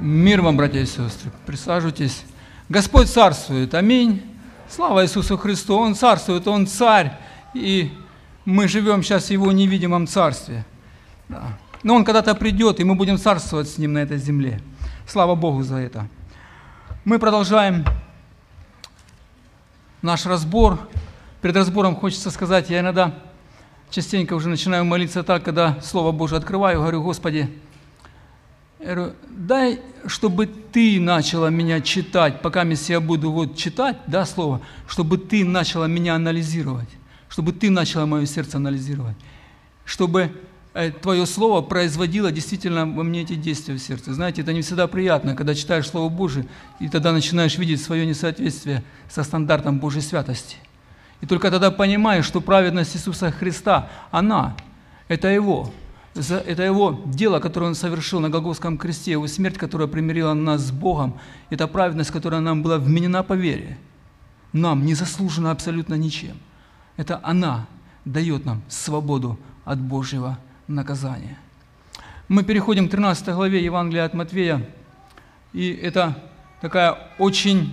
Мир вам, братья и сестры. Присаживайтесь. Господь царствует. Аминь. Слава Иисусу Христу. Он царствует, Он царь. И мы живем сейчас в Его невидимом царстве. Да. Но Он когда-то придет, и мы будем царствовать с Ним на этой земле. Слава Богу за это. Мы продолжаем наш разбор. Перед разбором хочется сказать, я иногда частенько уже начинаю молиться так, когда Слово Божие открываю, говорю, Господи, я говорю, дай, чтобы ты начала меня читать, пока я буду вот читать, да, слово, чтобы ты начала меня анализировать, чтобы ты начала мое сердце анализировать, чтобы э, твое слово производило действительно во мне эти действия в сердце. Знаете, это не всегда приятно, когда читаешь Слово Божие, и тогда начинаешь видеть свое несоответствие со стандартом Божьей святости. И только тогда понимаешь, что праведность Иисуса Христа, она, это Его, это Его дело, которое Он совершил на Голгофском кресте, Его смерть, которая примирила нас с Богом, это праведность, которая нам была вменена по вере. Нам не заслужена абсолютно ничем. Это она дает нам свободу от Божьего наказания. Мы переходим к 13 главе Евангелия от Матвея, и это такая очень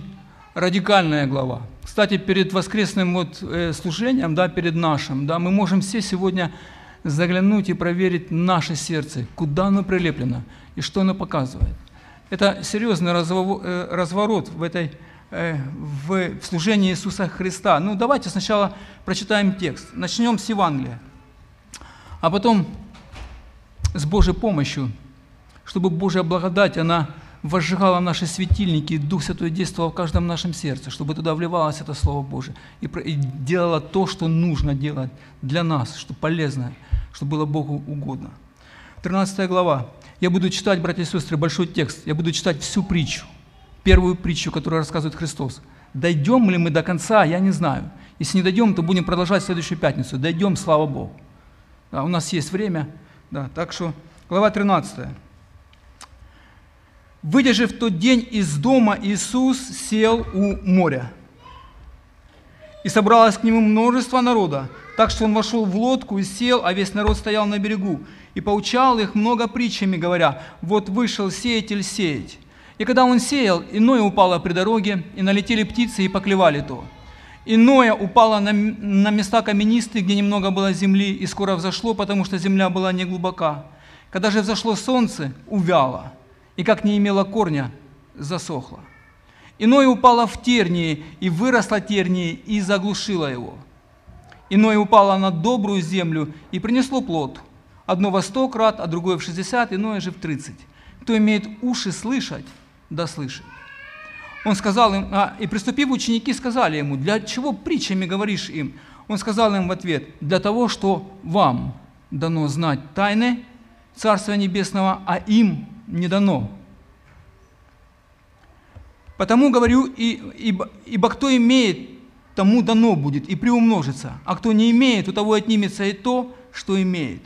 радикальная глава. Кстати, перед воскресным вот, э, служением, да, перед нашим, да, мы можем все сегодня заглянуть и проверить наше сердце, куда оно прилеплено и что оно показывает. Это серьезный э, разворот в этой э, в служении Иисуса Христа. Ну, давайте сначала прочитаем текст. Начнем с Евангелия, а потом с Божьей помощью, чтобы Божья благодать, она возжигала наши светильники, и Дух Святой действовал в каждом нашем сердце, чтобы туда вливалось это Слово Божие и, и делало то, что нужно делать для нас, что полезно – чтобы было Богу угодно. 13 глава. Я буду читать, братья и сестры, большой текст. Я буду читать всю притчу. Первую притчу, которую рассказывает Христос. Дойдем ли мы до конца, я не знаю. Если не дойдем, то будем продолжать следующую пятницу. Дойдем, слава Богу. Да, у нас есть время. Да, так что, глава 13. «Выйдя же в тот день из дома, Иисус сел у моря. И собралось к нему множество народа, так что он вошел в лодку и сел, а весь народ стоял на берегу. И поучал их много притчами, говоря, вот вышел сеятель сеять. И когда он сеял, иное упало при дороге, и налетели птицы и поклевали то. Иное упало на, на места каменистые, где немного было земли, и скоро взошло, потому что земля была не глубока. Когда же взошло солнце, увяло, и как не имело корня, засохло. Иное упало в тернии, и выросло тернии, и заглушило его – Иное упало на добрую землю и принесло плод. Одно во сто крат, а другое в шестьдесят, иное же в тридцать. Кто имеет уши слышать, да слышит. Он сказал им, а, и приступив ученики сказали ему, для чего притчами говоришь им? Он сказал им в ответ, для того, что вам дано знать тайны Царства Небесного, а им не дано. Потому говорю, и, ибо, ибо кто имеет тому дано будет и приумножится, а кто не имеет, у того отнимется и то, что имеет.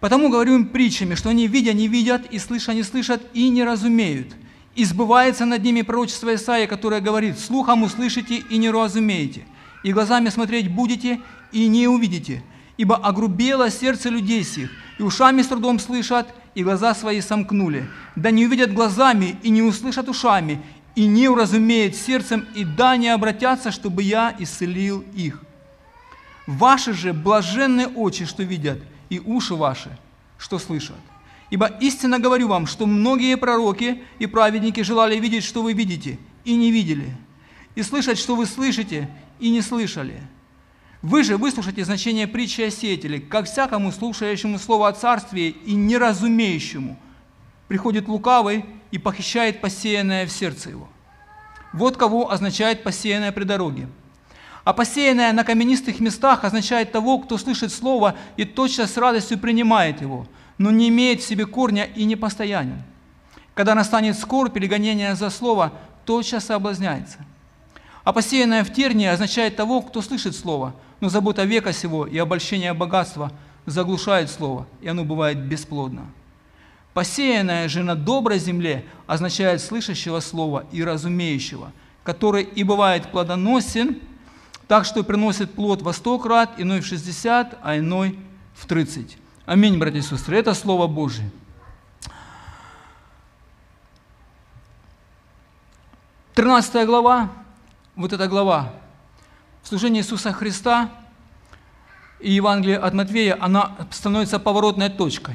Потому говорю им притчами, что они видя не видят, и слыша не слышат, и не разумеют. И сбывается над ними пророчество Исаия, которое говорит, «Слухом услышите и не разумеете, и глазами смотреть будете и не увидите, ибо огрубело сердце людей сих, и ушами с трудом слышат, и глаза свои сомкнули, да не увидят глазами и не услышат ушами, и не уразумеют сердцем, и да не обратятся, чтобы я исцелил их. Ваши же блаженные очи, что видят, и уши ваши, что слышат. Ибо истинно говорю вам, что многие пророки и праведники желали видеть, что вы видите, и не видели, и слышать, что вы слышите, и не слышали. Вы же выслушайте значение притчи о сеятеле, как всякому слушающему слово о царстве и неразумеющему. Приходит лукавый и похищает посеянное в сердце его. Вот кого означает посеянное при дороге. А посеянное на каменистых местах означает того, кто слышит слово и точно с радостью принимает его, но не имеет в себе корня и не постоянен. Когда настанет скорбь или гонение за слово, тотчас соблазняется. А посеянное в тернии означает того, кто слышит слово, но забота века сего и обольщение богатства заглушает слово, и оно бывает бесплодно. Посеянное же на доброй земле означает слышащего слова и разумеющего, который и бывает плодоносен, так что приносит плод во сто крат, иной в шестьдесят, а иной в тридцать. Аминь, братья и сестры. Это Слово Божие. 13 глава, вот эта глава, служение Иисуса Христа и Евангелие от Матвея, она становится поворотной точкой.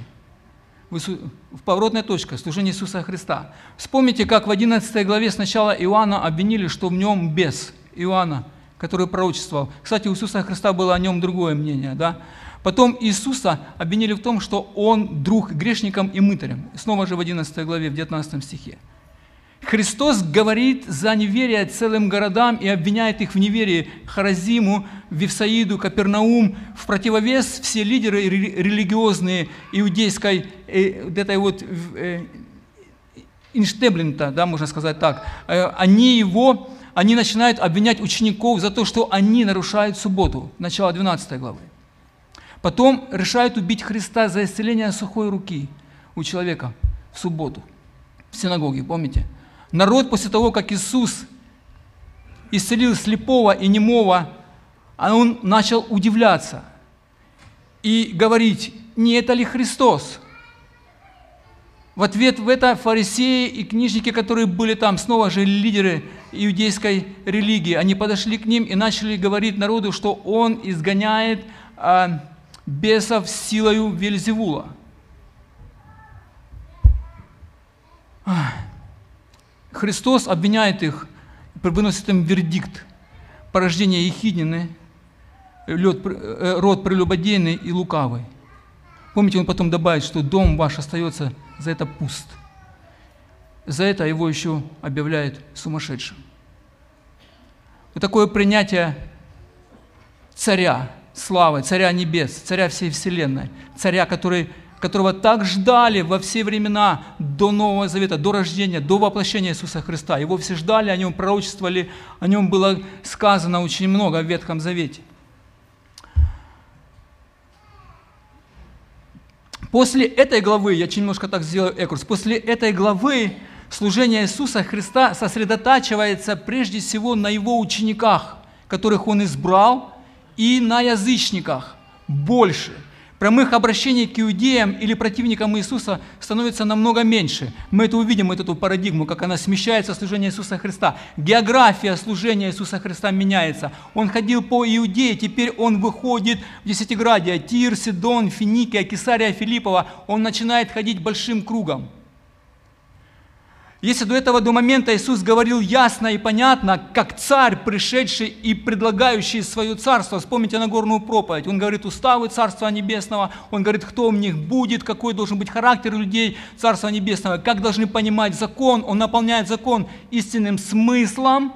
В поворотной точке служения Иисуса Христа. Вспомните, как в 11 главе сначала Иоанна обвинили, что в нем бес Иоанна, который пророчествовал. Кстати, у Иисуса Христа было о нем другое мнение. Да? Потом Иисуса обвинили в том, что он друг грешникам и мытарям. Снова же в 11 главе, в 19 стихе. Христос говорит за неверие целым городам и обвиняет их в неверии Харазиму, Вифсаиду, Капернаум, в противовес все лидеры религиозные иудейской, э, этой вот э, инштеблента, да, можно сказать так, э, они его, они начинают обвинять учеников за то, что они нарушают субботу, начало 12 главы. Потом решают убить Христа за исцеление сухой руки у человека в субботу, в синагоге, помните? Народ после того, как Иисус исцелил слепого и немого, он начал удивляться и говорить, не это ли Христос? В ответ в это фарисеи и книжники, которые были там, снова же лидеры иудейской религии, они подошли к ним и начали говорить народу, что он изгоняет а, бесов силою Вельзевула. Христос обвиняет их, выносит им вердикт. Порождение Ехиднины, э, род прелюбодейный и лукавый. Помните, он потом добавит, что дом ваш остается за это пуст. За это его еще объявляют сумасшедшим. Вот такое принятие царя, славы, царя небес, царя всей вселенной, царя, который которого так ждали во все времена до Нового Завета, до рождения, до воплощения Иисуса Христа. Его все ждали, о нем пророчествовали, о нем было сказано очень много в Ветхом Завете. После этой главы, я немножко так сделаю экурс, после этой главы служение Иисуса Христа сосредотачивается прежде всего на Его учениках, которых Он избрал, и на язычниках больше – Прямых обращений к иудеям или противникам Иисуса становится намного меньше. Мы это увидим, эту парадигму, как она смещается служение Иисуса Христа. География служения Иисуса Христа меняется. Он ходил по Иудее, теперь он выходит в Десятиградие, Тир, Сидон, Финикия, Кесария, Филиппова. Он начинает ходить большим кругом. Если до этого, до момента Иисус говорил ясно и понятно, как царь, пришедший и предлагающий свое царство, вспомните Нагорную проповедь, он говорит уставы Царства Небесного, он говорит, кто в них будет, какой должен быть характер людей Царства Небесного, как должны понимать закон, он наполняет закон истинным смыслом,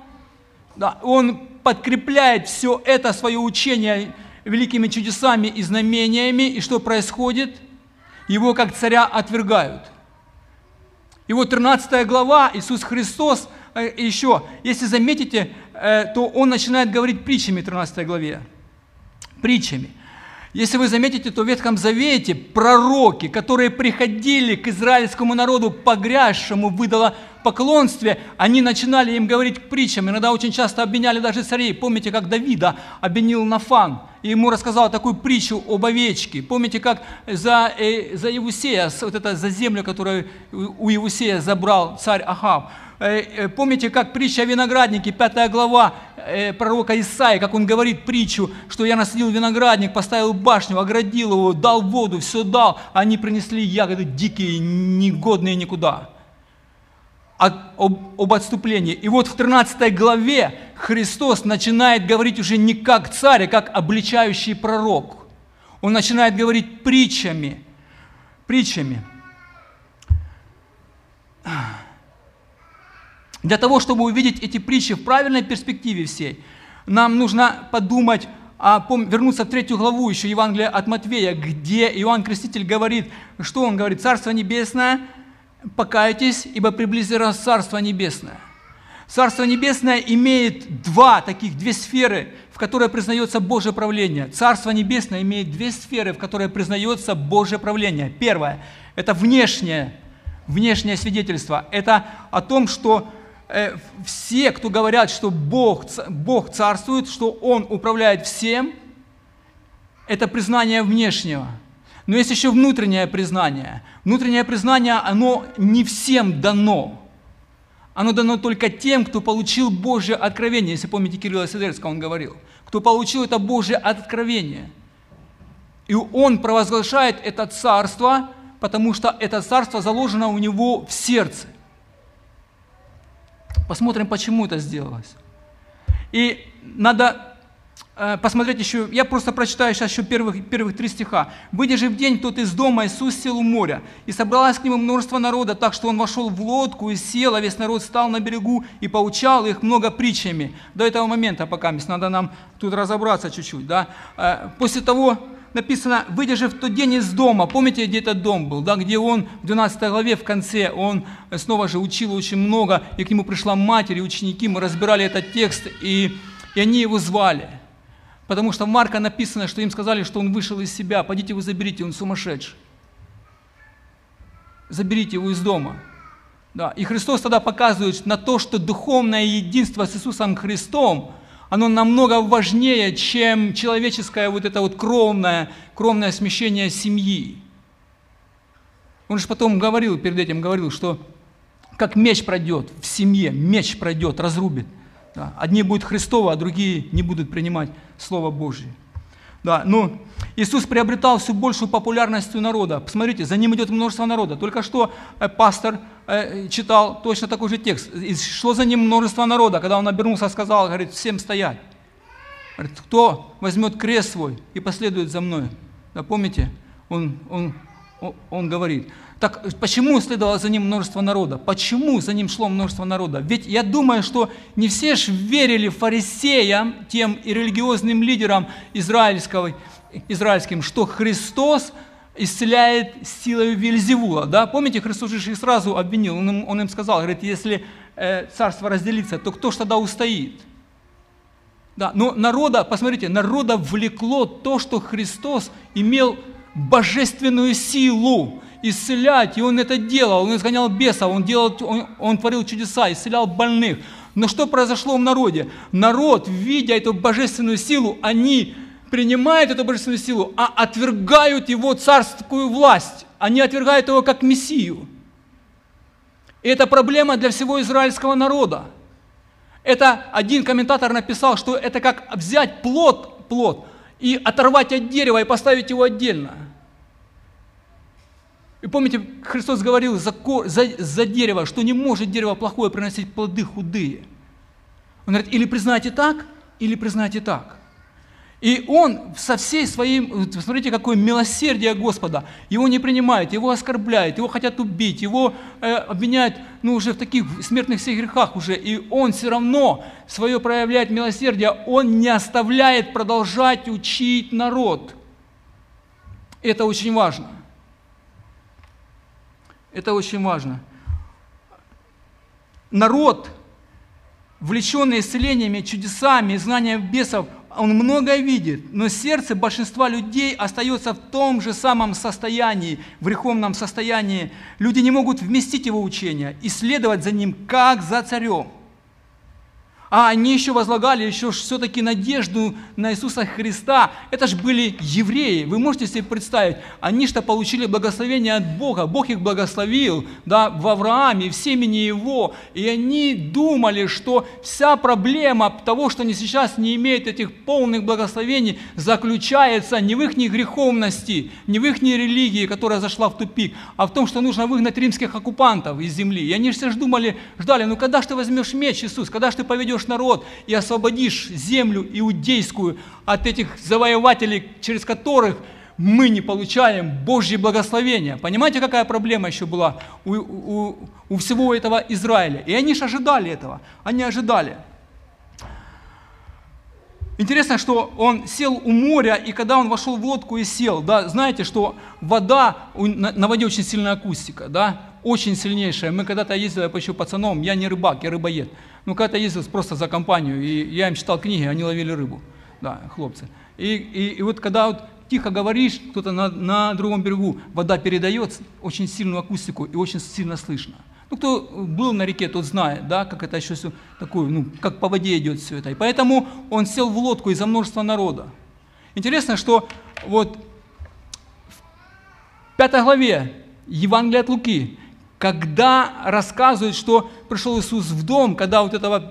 да, он подкрепляет все это свое учение великими чудесами и знамениями, и что происходит? Его как царя отвергают. И вот 13 глава, Иисус Христос, э, еще, если заметите, э, то Он начинает говорить притчами в 13 главе. Притчами. Если вы заметите, то в Ветхом Завете пророки, которые приходили к израильскому народу погрязшему в поклонстве, они начинали им говорить притчами. Иногда очень часто обвиняли даже царей. Помните, как Давида обвинил Нафан – и ему рассказал такую притчу об овечке. Помните, как за, э, за Евусея, вот это за землю, которую у Евусея забрал царь Ахав. Э, э, помните, как притча о винограднике, пятая глава э, пророка Исаия, как он говорит притчу, что я насадил виноградник, поставил башню, оградил его, дал воду, все дал, а они принесли ягоды дикие, негодные никуда об, об отступлении. И вот в 13 главе Христос начинает говорить уже не как царь, а как обличающий пророк. Он начинает говорить притчами. Притчами. Для того, чтобы увидеть эти притчи в правильной перспективе всей, нам нужно подумать, а, вернуться в третью главу еще Евангелия от Матвея, где Иоанн Креститель говорит, что он говорит, Царство Небесное – покайтесь, ибо приблизилось Царство Небесное. Царство Небесное имеет два таких, две сферы, в которые признается Божье правление. Царство Небесное имеет две сферы, в которые признается Божье правление. Первое – это внешнее, внешнее свидетельство. Это о том, что э, все, кто говорят, что Бог, Бог царствует, что Он управляет всем, это признание внешнего – но есть еще внутреннее признание. Внутреннее признание, оно не всем дано. Оно дано только тем, кто получил Божье откровение. Если помните Кирилла Сидерского, он говорил. Кто получил это Божье откровение. И он провозглашает это царство, потому что это царство заложено у него в сердце. Посмотрим, почему это сделалось. И надо посмотреть еще, я просто прочитаю сейчас еще первых, первых три стиха. «Выйдя же в день тот из дома, Иисус сел у моря, и собралось к нему множество народа, так что он вошел в лодку и сел, а весь народ стал на берегу и поучал их много притчами». До этого момента пока, надо нам тут разобраться чуть-чуть. Да? Э, после того, написано, выйдя же в тот день из дома, помните, где этот дом был, да, где он в 12 главе в конце, он снова же учил очень много, и к нему пришла матерь и ученики, мы разбирали этот текст, и, и они его звали – Потому что в Марка написано, что им сказали, что он вышел из себя. Пойдите вы заберите, он сумасшедший. Заберите его из дома. Да. И Христос тогда показывает на то, что духовное единство с Иисусом Христом, оно намного важнее, чем человеческое вот это вот кровное, кровное смещение семьи. Он же потом говорил, перед этим говорил, что как меч пройдет в семье, меч пройдет, разрубит – да. Одни будут Христовы, а другие не будут принимать Слово Божье. Да, но ну, Иисус приобретал все большую популярность у народа. Посмотрите, за ним идет множество народа. Только что э, пастор э, читал точно такой же текст. И шло за ним множество народа. Когда он обернулся, сказал, говорит, всем стоять. Говорит, кто возьмет крест свой и последует за мной? Да, помните, он, он, он, он говорит. Так почему следовало за ним множество народа? Почему за ним шло множество народа? Ведь я думаю, что не все же верили фарисеям, тем и религиозным лидерам израильского, израильским, что Христос исцеляет силой Вельзевула. Да? Помните, Христос же их сразу обвинил, он им, он им сказал, говорит, если э, царство разделится, то кто ж тогда устоит? Да, но народа, посмотрите, народа влекло то, что Христос имел божественную силу исцелять, и он это делал, он изгонял бесов, он, делал, он, он творил чудеса, исцелял больных. Но что произошло в народе? Народ, видя эту божественную силу, они принимают эту божественную силу, а отвергают его царскую власть. Они отвергают его как Мессию. И это проблема для всего израильского народа. Это один комментатор написал, что это как взять плод, плод и оторвать от дерева и поставить его отдельно – и помните, Христос говорил за, за, за дерево, что не может дерево плохое приносить плоды худые. Он говорит, или признайте так, или признайте так. И он со всей своим, посмотрите, какое милосердие Господа. Его не принимают, его оскорбляют, его хотят убить, его э, обвиняют ну, уже в таких смертных всех грехах уже. И он все равно свое проявляет милосердие, он не оставляет продолжать учить народ. Это очень важно. Это очень важно. Народ, влеченный исцелениями, чудесами, знанием бесов, он многое видит, но сердце большинства людей остается в том же самом состоянии, в греховном состоянии. Люди не могут вместить его учение и следовать за ним, как за царем – а они еще возлагали еще все-таки надежду на Иисуса Христа. Это же были евреи. Вы можете себе представить, они что получили благословение от Бога. Бог их благословил да, в Аврааме, в семени его. И они думали, что вся проблема того, что они сейчас не имеют этих полных благословений, заключается не в их греховности, не в их религии, которая зашла в тупик, а в том, что нужно выгнать римских оккупантов из земли. И они все же думали, ждали, ну когда же ты возьмешь меч, Иисус, когда же ты поведешь наш народ и освободишь землю иудейскую от этих завоевателей, через которых мы не получаем Божье благословение. Понимаете, какая проблема еще была у, у, у всего этого Израиля? И они же ожидали этого. Они ожидали. Интересно, что он сел у моря, и когда он вошел в лодку и сел, да, знаете, что вода, на воде очень сильная акустика, да, очень сильнейшая. Мы когда-то ездили по еще пацаном, я не рыбак, я рыбоед. Ну, когда-то ездил просто за компанию, и я им читал книги, они ловили рыбу, да, хлопцы. И, и, и вот когда вот тихо говоришь, кто-то на, на другом берегу, вода передает очень сильную акустику и очень сильно слышно. Ну, кто был на реке, тот знает, да, как это еще все такое, ну, как по воде идет все это. И поэтому он сел в лодку из-за множества народа. Интересно, что вот в пятой главе Евангелия от Луки когда рассказывают, что пришел Иисус в дом, когда вот этого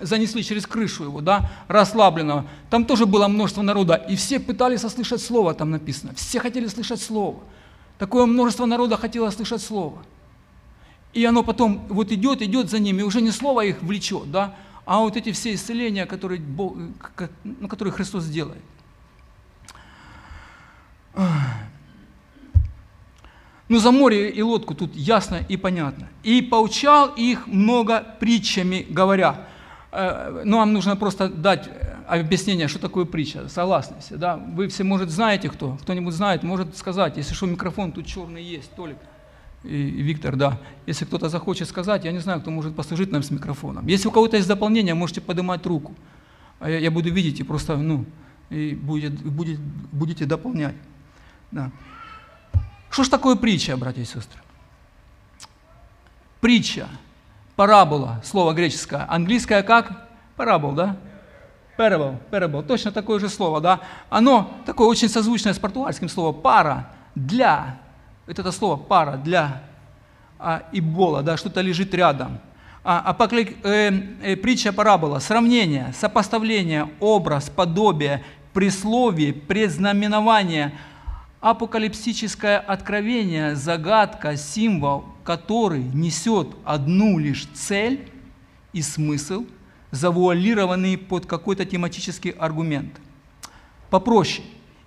занесли через крышу его, да, расслабленного, там тоже было множество народа, и все пытались услышать слово, там написано, все хотели слышать слово. Такое множество народа хотело слышать слово. И оно потом вот идет, идет за ними, уже не слово их влечет, да, а вот эти все исцеления, которые, Бог, ну, которые Христос делает. Ну, за море и лодку тут ясно и понятно. «И поучал их много притчами, говоря». Э, ну, вам нужно просто дать объяснение, что такое притча, согласны все, да? Вы все, может, знаете кто? Кто-нибудь знает, может сказать. Если что, микрофон тут черный есть, Толик и Виктор, да. Если кто-то захочет сказать, я не знаю, кто может послужить нам с микрофоном. Если у кого-то есть дополнение, можете поднимать руку. А я, я буду видеть и просто, ну, и будет, будет, будете дополнять. Да. Что ж такое притча, братья и сестры? Притча, парабола, слово греческое, английское как? Парабол, да? Parable, parable, точно такое же слово, да? Оно такое очень созвучное с португальским словом пара, для. Это, это слово пара, для а, и бола, да, что-то лежит рядом. А, а поклик, э, э, притча парабола, сравнение, сопоставление, образ, подобие, присловие, предзнаменование – апокалипсическое откровение, загадка, символ, который несет одну лишь цель и смысл, завуалированный под какой-то тематический аргумент. Попроще.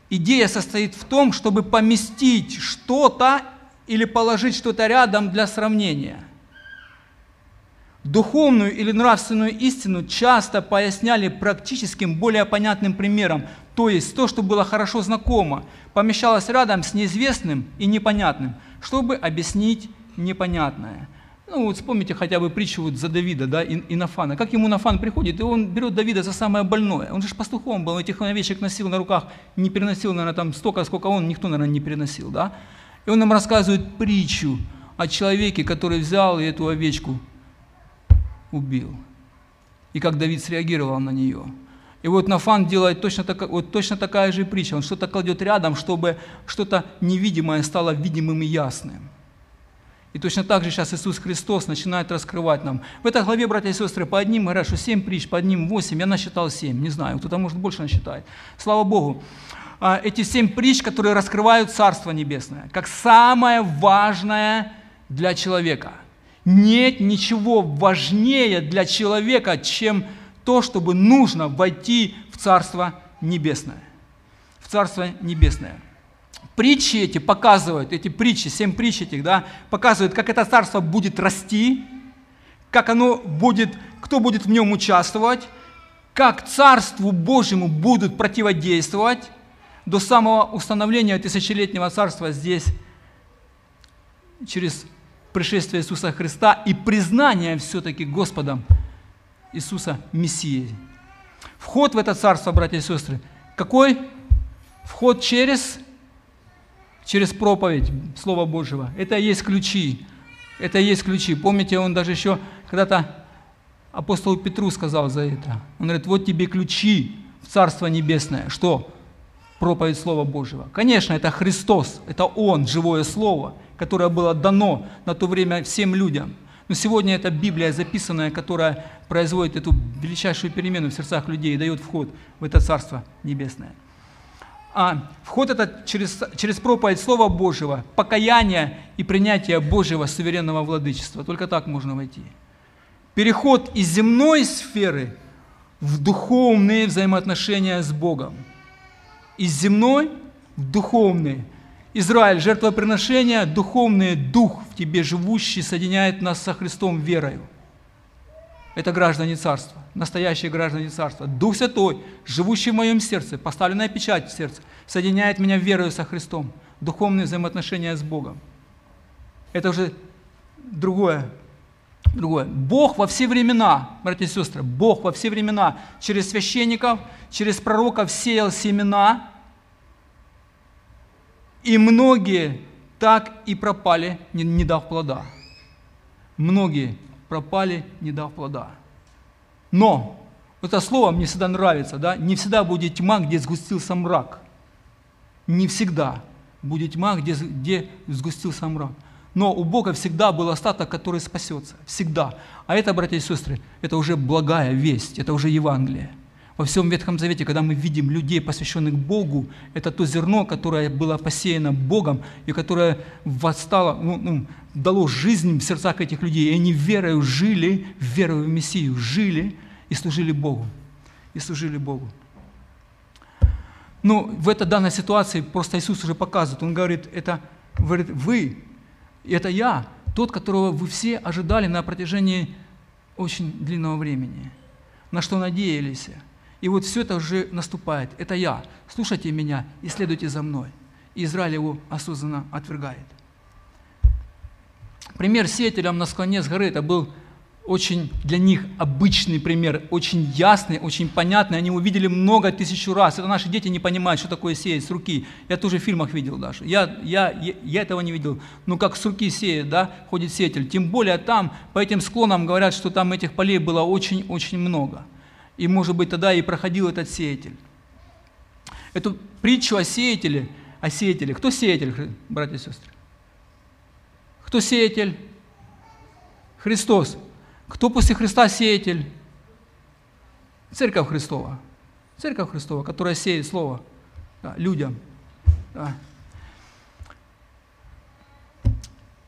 Идея состоит в том, чтобы поместить что-то или положить что-то рядом для сравнения. Духовную или нравственную истину часто поясняли практическим, более понятным примером, то есть то, что было хорошо знакомо, помещалось рядом с неизвестным и непонятным, чтобы объяснить непонятное. Ну вот вспомните хотя бы притчу вот за Давида да, и, и Нафана. Как ему Нафан приходит, и он берет Давида за самое больное. Он же пастухом был, этих овечек носил на руках, не переносил, наверное, там столько, сколько он, никто, наверное, не переносил. Да? И он нам рассказывает притчу о человеке, который взял эту овечку убил. И как Давид среагировал на нее. И вот Нафан делает точно, так, вот точно такая же притча. Он что-то кладет рядом, чтобы что-то невидимое стало видимым и ясным. И точно так же сейчас Иисус Христос начинает раскрывать нам. В этой главе, братья и сестры, по одним говорят, что семь притч, по одним восемь. Я насчитал семь, не знаю, кто-то может больше насчитает. Слава Богу. А, эти семь притч, которые раскрывают Царство Небесное, как самое важное для человека. Нет ничего важнее для человека, чем то, чтобы нужно войти в Царство Небесное. В Царство Небесное. Притчи эти показывают, эти притчи, семь притч этих, да, показывают, как это царство будет расти, как оно будет, кто будет в нем участвовать, как Царству Божьему будут противодействовать до самого установления тысячелетнего царства здесь, через пришествие Иисуса Христа и признание все-таки Господом Иисуса Мессией. Вход в это царство, братья и сестры, какой? Вход через, через проповедь Слова Божьего. Это и есть ключи. Это и есть ключи. Помните, он даже еще когда-то апостолу Петру сказал за это. Он говорит, вот тебе ключи в Царство Небесное. Что? Проповедь Слова Божьего. Конечно, это Христос, это Он, живое Слово, которое было дано на то время всем людям – но сегодня это Библия записанная, которая производит эту величайшую перемену в сердцах людей и дает вход в это Царство Небесное. А вход это через, через проповедь Слова Божьего, покаяние и принятие Божьего суверенного владычества. Только так можно войти. Переход из земной сферы в духовные взаимоотношения с Богом. Из земной в духовные Израиль, жертвоприношение, духовный дух в тебе живущий соединяет нас со Христом верою. Это граждане Царства, настоящие граждане Царства. Дух Святой, живущий в моем сердце, поставленная печать в сердце, соединяет меня верою со Христом. Духовные взаимоотношения с Богом. Это уже другое. Другое. Бог во все времена, братья и сестры, Бог во все времена через священников, через пророков сеял семена – и многие так и пропали, не, не дав плода. Многие пропали, не дав плода. Но, это слово мне всегда нравится, да? не всегда будет тьма, где сгустился мрак. Не всегда будет тьма, где, где сгустился мрак. Но у Бога всегда был остаток, который спасется. Всегда. А это, братья и сестры, это уже благая весть, это уже Евангелие. Во всем Ветхом Завете, когда мы видим людей, посвященных Богу, это то зерно, которое было посеяно Богом и которое восстало, ну, ну, дало жизнь в сердцах этих людей. И они верою жили, верою в Мессию, жили и служили Богу. И служили Богу. Ну, в этой данной ситуации просто Иисус уже показывает. Он говорит, это говорит, вы, это я, тот, которого вы все ожидали на протяжении очень длинного времени, на что надеялись. И вот все это уже наступает. Это я. Слушайте меня и следуйте за мной. И Израиль его осознанно отвергает. Пример сеятелям на склоне с горы – это был очень для них обычный пример, очень ясный, очень понятный. Они увидели много тысяч раз. Это наши дети не понимают, что такое сеять с руки. Я тоже в фильмах видел даже. Я, я, я, этого не видел. Ну, как с руки сеет, да, ходит сеятель. Тем более там, по этим склонам говорят, что там этих полей было очень-очень много. И, может быть, тогда и проходил этот сеятель. Эту притчу о сеятеле, о сеятеле. Кто сеятель, братья и сестры? Кто сеятель? Христос. Кто после Христа сеятель? Церковь Христова. Церковь Христова, которая сеет Слово да, людям. Да.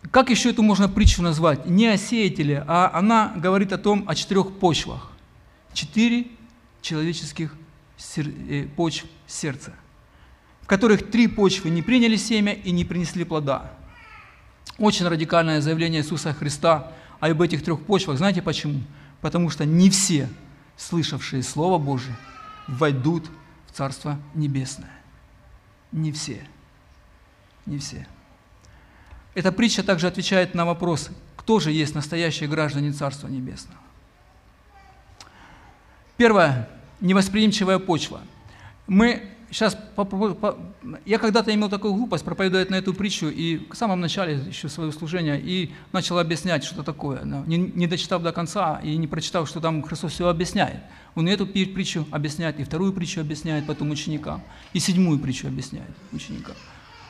Как еще эту можно притчу назвать? Не о сеятеле, а она говорит о том, о четырех почвах. Четыре человеческих. Э, почв сердца, в которых три почвы не приняли семя и не принесли плода. Очень радикальное заявление Иисуса Христа об этих трех почвах. Знаете почему? Потому что не все, слышавшие Слово Божие, войдут в Царство Небесное. Не все. Не все. Эта притча также отвечает на вопрос, кто же есть настоящие граждане Царства Небесного. Первое – невосприимчивая почва. Мы сейчас, я когда-то имел такую глупость проповедовать на эту притчу, и в самом начале еще своего служения, и начал объяснять, что такое, не, не дочитав до конца и не прочитав, что там Христос все объясняет. Он и эту притчу объясняет, и вторую притчу объясняет потом ученикам, и седьмую притчу объясняет ученикам.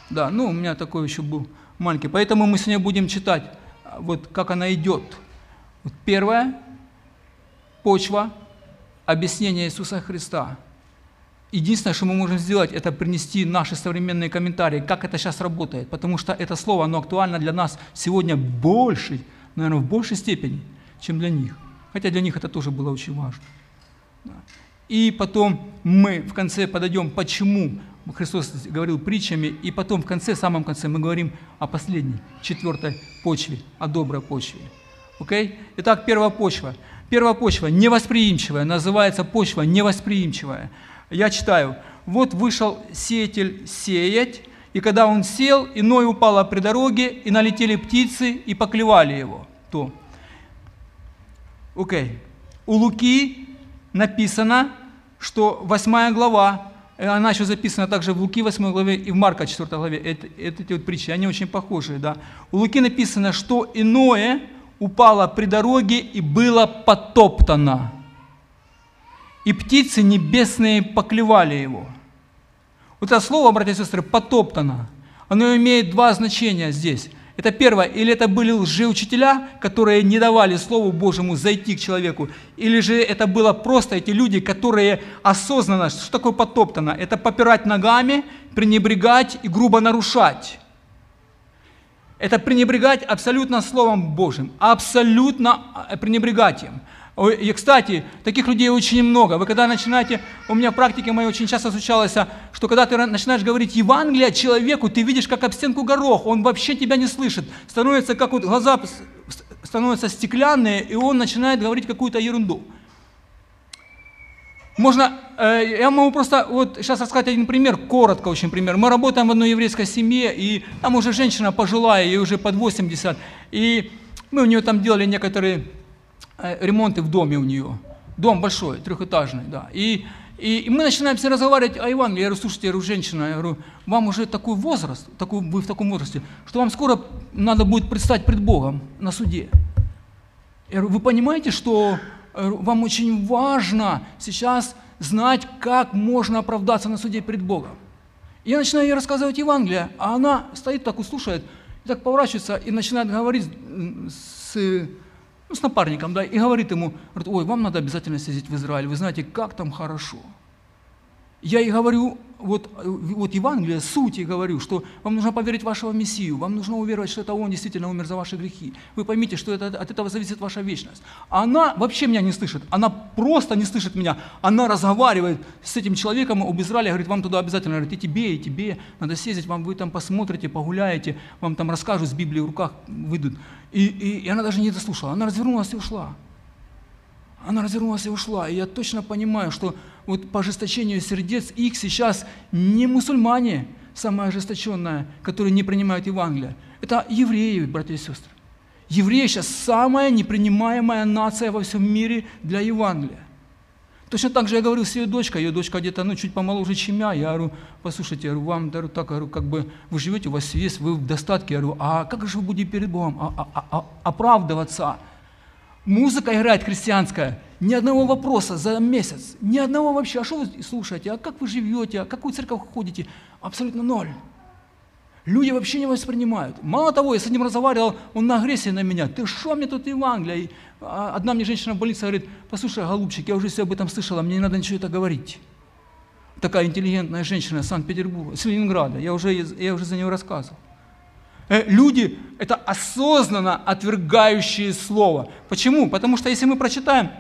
Да, ну у меня такой еще был маленький. Поэтому мы сегодня будем читать, вот как она идет. Вот первая почва объяснения Иисуса Христа – Единственное, что мы можем сделать, это принести наши современные комментарии, как это сейчас работает, потому что это слово, оно актуально для нас сегодня больше, наверное, в большей степени, чем для них. Хотя для них это тоже было очень важно. И потом мы в конце подойдем, почему Христос говорил притчами, и потом в конце, в самом конце мы говорим о последней, четвертой почве, о доброй почве. Окей? Okay? Итак, первая почва. Первая почва невосприимчивая, называется почва невосприимчивая я читаю, вот вышел сеятель сеять, и когда он сел, иной упало при дороге, и налетели птицы, и поклевали его. То. Окей. Okay. У Луки написано, что 8 глава, э, она еще записана также в Луки 8 главе и в Марка 4 главе, это, это эти вот притчи, они очень похожие, да. У Луки написано, что иное упало при дороге и было потоптано и птицы небесные поклевали его. Вот это слово, братья и сестры, потоптано. Оно имеет два значения здесь. Это первое, или это были лжеучителя, которые не давали Слову Божьему зайти к человеку, или же это было просто эти люди, которые осознанно, что такое потоптано? Это попирать ногами, пренебрегать и грубо нарушать. Это пренебрегать абсолютно Словом Божьим, абсолютно э, пренебрегать им. И, кстати, таких людей очень много. Вы когда начинаете, у меня в практике моей очень часто случалось, что когда ты начинаешь говорить Евангелие человеку, ты видишь, как об стенку горох, он вообще тебя не слышит. Становится, как вот глаза становятся стеклянные, и он начинает говорить какую-то ерунду. Можно, э, я могу просто вот сейчас рассказать один пример, коротко очень пример. Мы работаем в одной еврейской семье, и там уже женщина пожилая, ей уже под 80, и мы у нее там делали некоторые Э, ремонты в доме у нее. Дом большой, трехэтажный, да. И, и, и мы начинаем все разговаривать о Евангелии. Я говорю, слушайте, я говорю, женщина, я говорю, вам уже такой возраст, такой, вы в таком возрасте, что вам скоро надо будет предстать пред Богом на суде. Я говорю, вы понимаете, что вам очень важно сейчас знать, как можно оправдаться на суде пред Богом. Я начинаю ей рассказывать Евангелие, а она стоит так и слушает, И так поворачивается и начинает говорить с, ну, с напарником, да, и говорит ему, говорит, ой, вам надо обязательно съездить в Израиль, вы знаете, как там хорошо. Я и говорю, вот, вот Евангелие, суть и говорю, что вам нужно поверить в вашего Мессию, вам нужно уверовать, что это Он действительно умер за ваши грехи. Вы поймите, что это, от этого зависит ваша вечность. Она вообще меня не слышит, она просто не слышит меня. Она разговаривает с этим человеком об Израиле, говорит, вам туда обязательно, говорит, и тебе, и тебе, надо съездить, вам вы там посмотрите, погуляете, вам там расскажут, с Библией в руках выйдут. И, и, и она даже не дослушала, она развернулась и ушла. Она развернулась и ушла. И я точно понимаю, что вот по ожесточению сердец их сейчас не мусульмане, самое ожесточенное, которые не принимают Евангелие. Это евреи, братья и сестры. Евреи сейчас самая непринимаемая нация во всем мире для Евангелия. Точно так же я говорил с ее дочкой, ее дочка где-то ну, чуть помоложе, чем я. Я говорю, послушайте, я говорю, вам говорю, так, говорю, как бы вы живете, у вас есть, вы в достатке. Я говорю, а как же вы будете перед Богом а, а, а, оправдываться? Музыка играет христианская, ни одного вопроса за месяц, ни одного вообще. А что вы слушаете, а как вы живете, а какую церковь ходите? Абсолютно ноль. Люди вообще не воспринимают. Мало того, я с ним разговаривал, он на агрессии на меня. Ты что мне тут Евангелие? А, одна мне женщина в больнице говорит, послушай, голубчик, я уже все об этом слышала, мне не надо ничего это говорить. Такая интеллигентная женщина из Санкт-Петербурга, с Ленинграда, я уже, я уже за нее рассказывал. Э, люди – это осознанно отвергающие Слово. Почему? Потому что если мы прочитаем,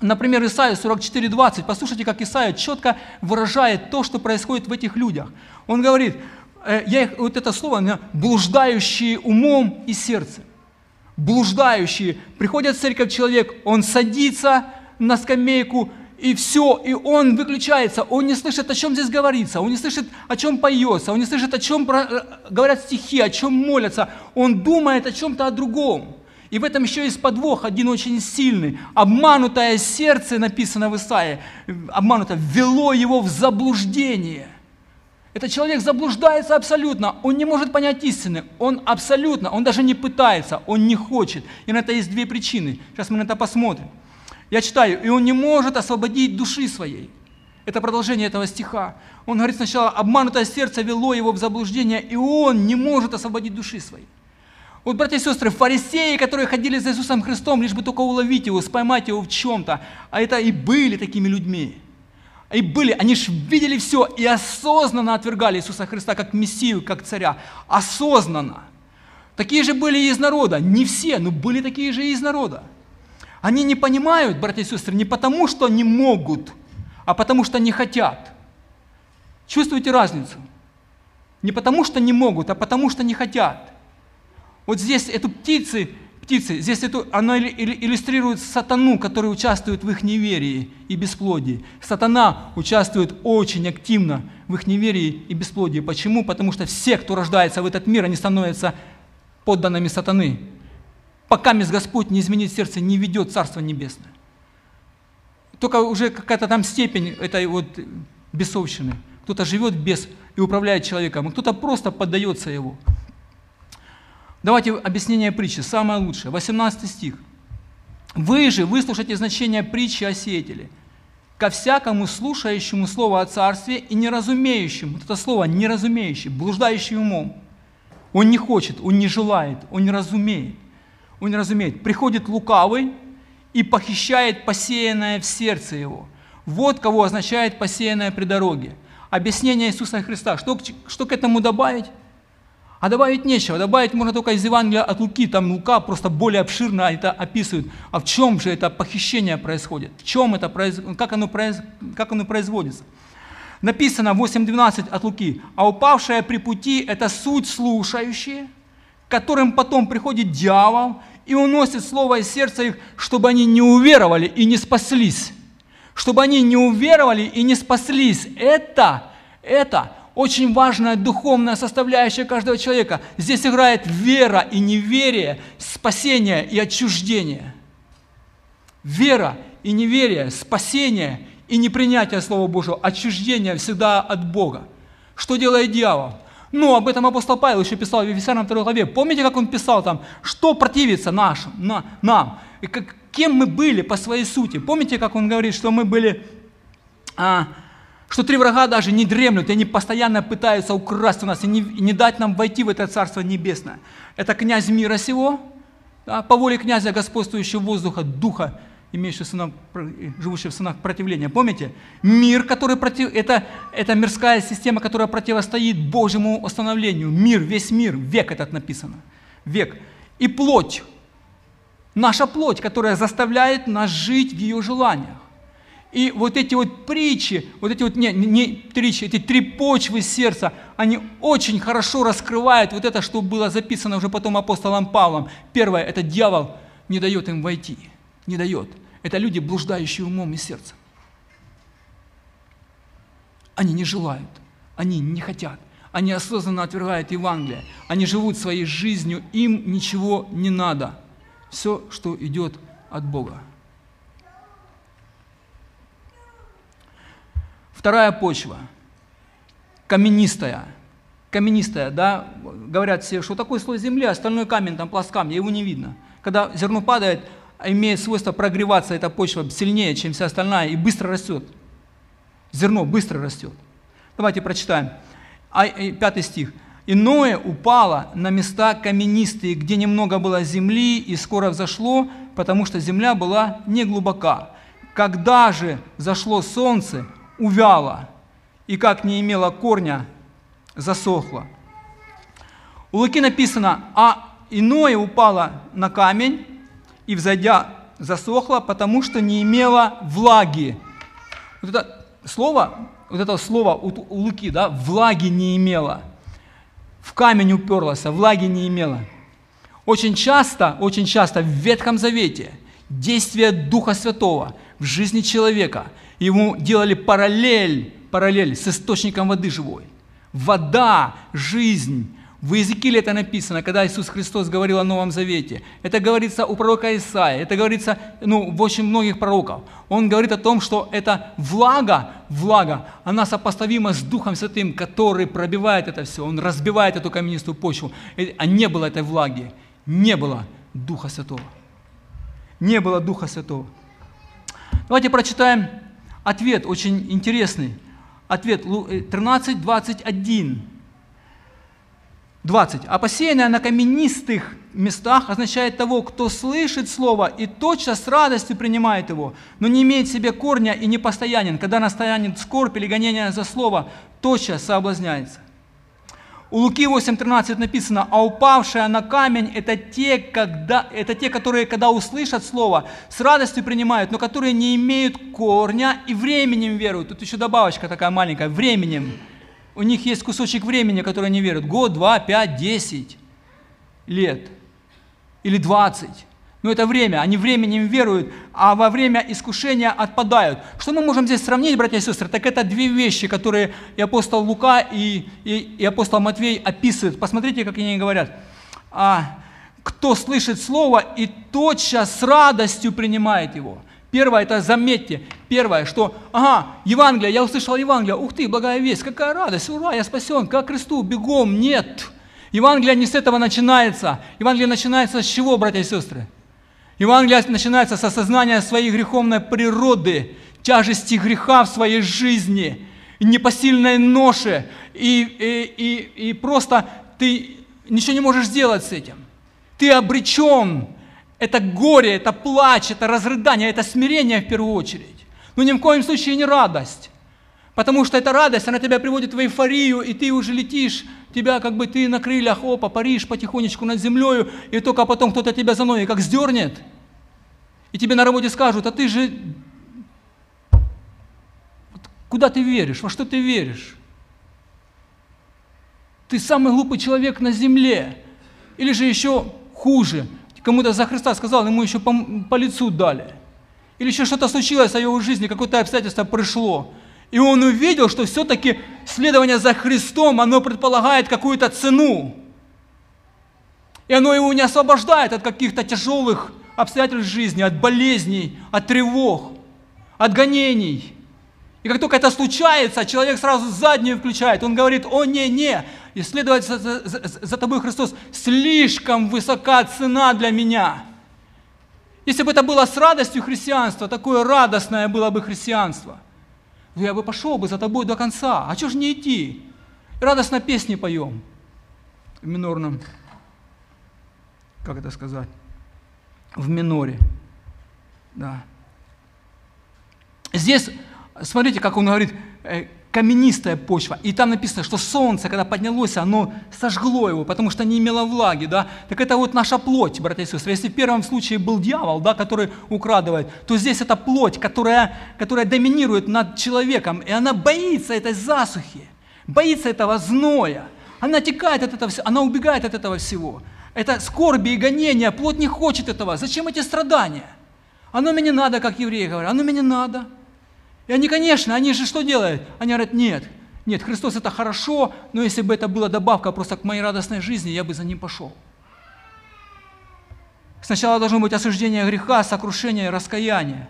например, Исаия 44:20, послушайте, как Исаия четко выражает то, что происходит в этих людях. Он говорит, э, я их, вот это слово, блуждающие умом и сердцем. Блуждающие. Приходит в церковь человек, он садится на скамейку, и все, и он выключается, он не слышит, о чем здесь говорится, он не слышит, о чем поется, он не слышит, о чем э, говорят стихи, о чем молятся, он думает о чем-то о другом. И в этом еще есть подвох, один очень сильный. Обманутое сердце, написано в Исаии, обмануто, ввело его в заблуждение. Этот человек заблуждается абсолютно, он не может понять истины, он абсолютно, он даже не пытается, он не хочет. И на это есть две причины. Сейчас мы на это посмотрим. Я читаю, и он не может освободить души своей. Это продолжение этого стиха. Он говорит сначала, обманутое сердце вело его в заблуждение, и он не может освободить души своей. Вот, братья и сестры, фарисеи, которые ходили за Иисусом Христом, лишь бы только уловить его, споймать его в чем-то, а это и были такими людьми. И были, они же видели все и осознанно отвергали Иисуса Христа как Мессию, как царя. Осознанно. Такие же были и из народа. Не все, но были такие же и из народа. Они не понимают, братья и сестры, не потому, что не могут, а потому, что не хотят. Чувствуете разницу? Не потому, что не могут, а потому, что не хотят. Вот здесь эту птицы, птицы, здесь эту, она иллюстрирует сатану, который участвует в их неверии и бесплодии. Сатана участвует очень активно в их неверии и бесплодии. Почему? Потому что все, кто рождается в этот мир, они становятся подданными сатаны пока мисс Господь не изменит сердце, не ведет Царство Небесное. Только уже какая-то там степень этой вот бесовщины. Кто-то живет без и управляет человеком, а кто-то просто поддается его. Давайте объяснение притчи, самое лучшее. 18 стих. «Вы же выслушайте значение притчи о сеятеле. Ко всякому слушающему слово о царстве и неразумеющему, вот это слово неразумеющий, блуждающий умом, он не хочет, он не желает, он не разумеет он не разумеет. Приходит лукавый и похищает посеянное в сердце его. Вот кого означает посеянное при дороге. Объяснение Иисуса Христа. Что, что к этому добавить? А добавить нечего. Добавить можно только из Евангелия от Луки. Там Лука просто более обширно это описывает. А в чем же это похищение происходит? В чем это происходит? Как оно, произ... как оно производится? Написано 8.12 от Луки. А упавшая при пути – это суть слушающие, которым потом приходит дьявол и уносит слово из сердца их, чтобы они не уверовали и не спаслись. Чтобы они не уверовали и не спаслись. Это, это очень важная духовная составляющая каждого человека. Здесь играет вера и неверие, спасение и отчуждение. Вера и неверие, спасение и непринятие Слова Божьего, отчуждение всегда от Бога. Что делает дьявол? Ну, об этом апостол Павел еще писал в Ефесянам 2 главе. Помните, как он писал там, что противится нашим, на, нам? И как, кем мы были по своей сути? Помните, как он говорит, что мы были, а, что три врага даже не дремлют, и они постоянно пытаются украсть у нас и не, и не дать нам войти в это Царство Небесное. Это князь мира сего, да, по воле князя, господствующего воздуха, духа, имеющий сынов, живущий в сынах противления. Помните? Мир, который против... Это, это мирская система, которая противостоит Божьему установлению. Мир, весь мир, век этот написано. Век. И плоть. Наша плоть, которая заставляет нас жить в ее желаниях. И вот эти вот притчи, вот эти вот, не, не притчи, эти три почвы сердца, они очень хорошо раскрывают вот это, что было записано уже потом апостолом Павлом. Первое, это дьявол не дает им войти, не дает. Это люди, блуждающие умом и сердцем. Они не желают, они не хотят, они осознанно отвергают Евангелие, они живут своей жизнью, им ничего не надо. Все, что идет от Бога. Вторая почва, каменистая. Каменистая, да, говорят все, что такое слой земли, остальной камень, там пласт камня, его не видно. Когда зерно падает, имеет свойство прогреваться, эта почва сильнее, чем вся остальная, и быстро растет. Зерно быстро растет. Давайте прочитаем. А, пятый стих. «Иное упало на места каменистые, где немного было земли, и скоро взошло, потому что земля была не глубока. Когда же зашло солнце, увяла, и как не имела корня, засохла. У Луки написано, а иное упало на камень, и, взойдя, засохло, потому что не имела влаги. Вот это слово, вот это слово у Луки, да, влаги не имела. В камень уперлась, а влаги не имела. Очень часто, очень часто в Ветхом Завете действие Духа Святого в жизни человека – ему делали параллель, параллель с источником воды живой. Вода, жизнь. В Иезекииле это написано, когда Иисус Христос говорил о Новом Завете. Это говорится у пророка Исаия, это говорится ну, в очень многих пророков. Он говорит о том, что эта влага, влага, она сопоставима с Духом Святым, который пробивает это все, он разбивает эту каменистую почву. А не было этой влаги, не было Духа Святого. Не было Духа Святого. Давайте прочитаем Ответ очень интересный. Ответ 13, 21. 20. А посеянное на каменистых местах означает того, кто слышит слово и тотчас с радостью принимает его, но не имеет в себе корня и не постоянен. Когда настоянет скорбь или гонение за слово, тотчас соблазняется. У Луки 8.13 написано, а упавшая на камень это те, когда, это те, которые, когда услышат Слово, с радостью принимают, но которые не имеют корня и временем веруют. Тут еще добавочка такая маленькая, временем. У них есть кусочек времени, который они веруют. Год, два, пять, десять лет. Или двадцать. Но это время, они временем веруют, а во время искушения отпадают. Что мы можем здесь сравнить, братья и сестры? Так это две вещи, которые и апостол Лука, и, и, и апостол Матвей описывают. Посмотрите, как они говорят. А, кто слышит Слово и тотчас с радостью принимает его. Первое, это заметьте, первое, что, ага, Евангелие, я услышал Евангелие, ух ты, благая весть, какая радость, ура, я спасен, как кресту, бегом, нет. Евангелие не с этого начинается. Евангелие начинается с чего, братья и сестры? Евангелие начинается с осознания своей греховной природы, тяжести греха в своей жизни, непосильной ноши, и, и, и, и просто ты ничего не можешь сделать с этим. Ты обречен. Это горе, это плач, это разрыдание, это смирение в первую очередь. Но ни в коем случае не радость. Потому что эта радость, она тебя приводит в эйфорию, и ты уже летишь, тебя как бы ты на крыльях, опа, паришь потихонечку над землей, и только потом кто-то тебя за ноги как сдернет, и тебе на работе скажут, а ты же... Куда ты веришь? Во что ты веришь? Ты самый глупый человек на земле. Или же еще хуже. Кому-то за Христа сказал, ему еще по, по лицу дали. Или еще что-то случилось в его жизни, какое-то обстоятельство пришло. И он увидел, что все-таки следование за Христом, оно предполагает какую-то цену. И оно его не освобождает от каких-то тяжелых обстоятельств жизни, от болезней, от тревог, от гонений. И как только это случается, человек сразу заднюю включает. Он говорит, о, не-не, исследовать за, за, за тобой, Христос, слишком высока цена для меня. Если бы это было с радостью христианства, такое радостное было бы христианство – Я бы пошел бы за тобой до конца. А что же не идти? Радостно песни поем в минорном, как это сказать, в миноре. Да. Здесь, смотрите, как он говорит, э, каменистая почва. И там написано, что солнце, когда поднялось, оно сожгло его, потому что не имело влаги. Да? Так это вот наша плоть, братья и сестры. Если в первом случае был дьявол, да, который украдывает, то здесь это плоть, которая, которая доминирует над человеком. И она боится этой засухи, боится этого зноя. Она текает от этого всего, она убегает от этого всего. Это скорби и гонения, плоть не хочет этого. Зачем эти страдания? Оно мне не надо, как евреи говорят, оно мне не надо. И они, конечно, они же что делают? Они говорят, нет, нет, Христос это хорошо, но если бы это была добавка просто к моей радостной жизни, я бы за ним пошел. Сначала должно быть осуждение греха, сокрушение, раскаяние.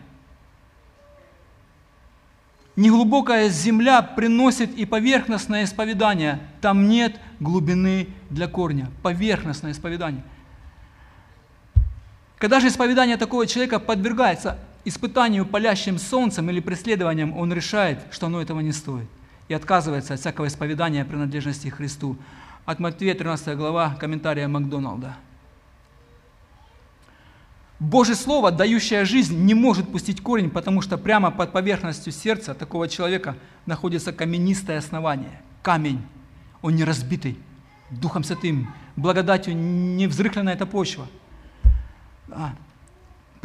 Неглубокая земля приносит и поверхностное исповедание. Там нет глубины для корня. Поверхностное исповедание. Когда же исповедание такого человека подвергается испытанию палящим солнцем или преследованием он решает, что оно этого не стоит, и отказывается от всякого исповедания принадлежности Христу. От Матвея 13 глава, комментария Макдоналда. Божье Слово, дающее жизнь, не может пустить корень, потому что прямо под поверхностью сердца такого человека находится каменистое основание, камень. Он не разбитый, Духом Святым, благодатью не взрыхлена эта почва.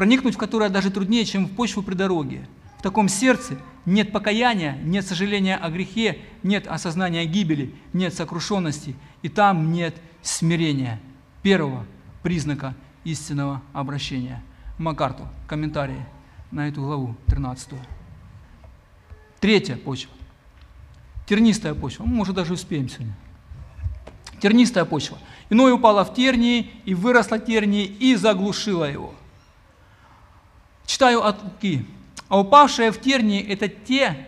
Проникнуть в которое даже труднее, чем в почву при дороге. В таком сердце нет покаяния, нет сожаления о грехе, нет осознания гибели, нет сокрушенности, и там нет смирения, первого признака истинного обращения. Макарту, комментарии на эту главу 13. Третья почва. Тернистая почва. Мы, может, даже успеем сегодня. Тернистая почва. Иное упало в тернии, и выросла тернии, и заглушила его. Читаю от Луки. А упавшие в тернии – это те,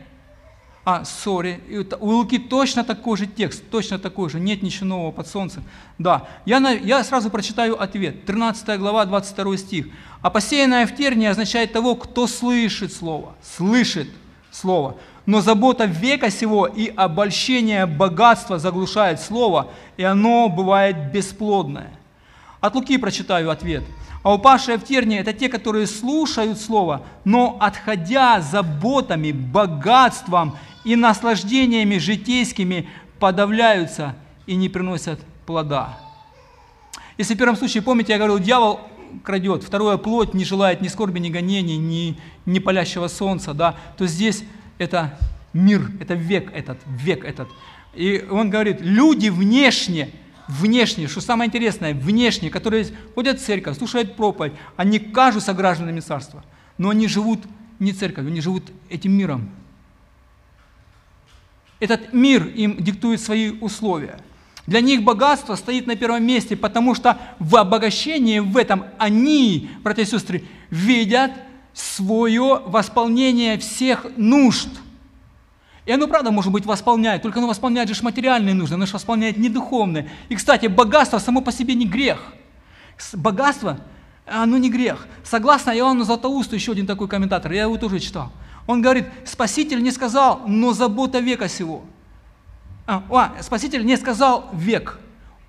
а, сори, у Луки точно такой же текст, точно такой же, нет ничего нового под солнцем. Да, я, на, я сразу прочитаю ответ, 13 глава, 22 стих. А посеянное в тернии означает того, кто слышит Слово, слышит Слово. Но забота века сего и обольщение богатства заглушает Слово, и оно бывает бесплодное. От Луки прочитаю ответ – а упавшие в тернии – это те, которые слушают Слово, но отходя заботами, богатством и наслаждениями житейскими, подавляются и не приносят плода. Если в первом случае, помните, я говорил, дьявол крадет, второе, плоть не желает ни скорби, ни гонений, ни, ни палящего солнца, да, то здесь это мир, это век этот, век этот. И он говорит, люди внешне – внешние, что самое интересное, внешние, которые ходят в церковь, слушают проповедь, они кажутся гражданами царства, но они живут не церковью, они живут этим миром. Этот мир им диктует свои условия. Для них богатство стоит на первом месте, потому что в обогащении в этом они, братья и сестры, видят свое восполнение всех нужд – и оно, правда, может быть, восполняет, только оно восполняет же материальные нужды, оно же восполняет не духовные. И, кстати, богатство само по себе не грех. Богатство, оно не грех. Согласно Иоанну Златоусту, еще один такой комментатор, я его тоже читал. Он говорит, Спаситель не сказал, но забота века сего. А, а, Спаситель не сказал век,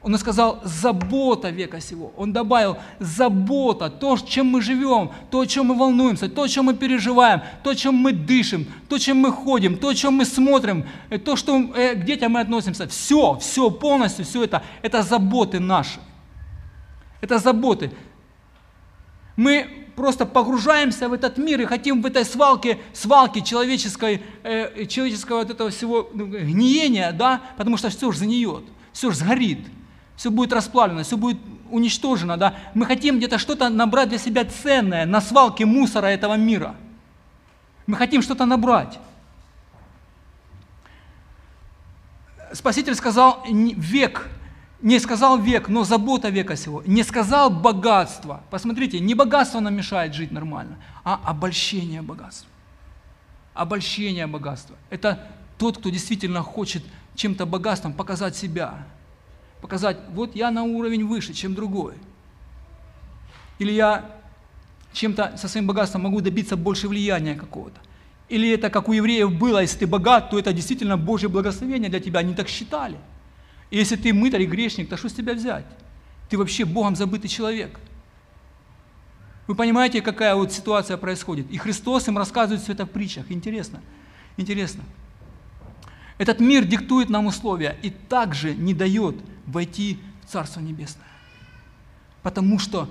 он сказал «забота века сего». Он добавил «забота», то, чем мы живем, то, чем мы волнуемся, то, чем мы переживаем, то, чем мы дышим, то, чем мы ходим, то, чем мы смотрим, э, то, что, э, к детям мы относимся. Все, все полностью, все это, это заботы наши. Это заботы. Мы просто погружаемся в этот мир и хотим в этой свалке, свалке человеческой, э, человеческого вот этого всего ну, гниения, да, потому что все же загниет, все же сгорит все будет расплавлено, все будет уничтожено, да. Мы хотим где-то что-то набрать для себя ценное на свалке мусора этого мира. Мы хотим что-то набрать. Спаситель сказал век, не сказал век, но забота века сего. Не сказал богатство. Посмотрите, не богатство нам мешает жить нормально, а обольщение богатства. Обольщение богатства. Это тот, кто действительно хочет чем-то богатством показать себя – показать, вот я на уровень выше, чем другой. Или я чем-то со своим богатством могу добиться больше влияния какого-то. Или это как у евреев было, если ты богат, то это действительно Божье благословение для тебя, они так считали. И если ты мытарь и грешник, то что с тебя взять? Ты вообще Богом забытый человек. Вы понимаете, какая вот ситуация происходит? И Христос им рассказывает все это в притчах. Интересно, интересно. Этот мир диктует нам условия и также не дает войти в Царство Небесное. Потому что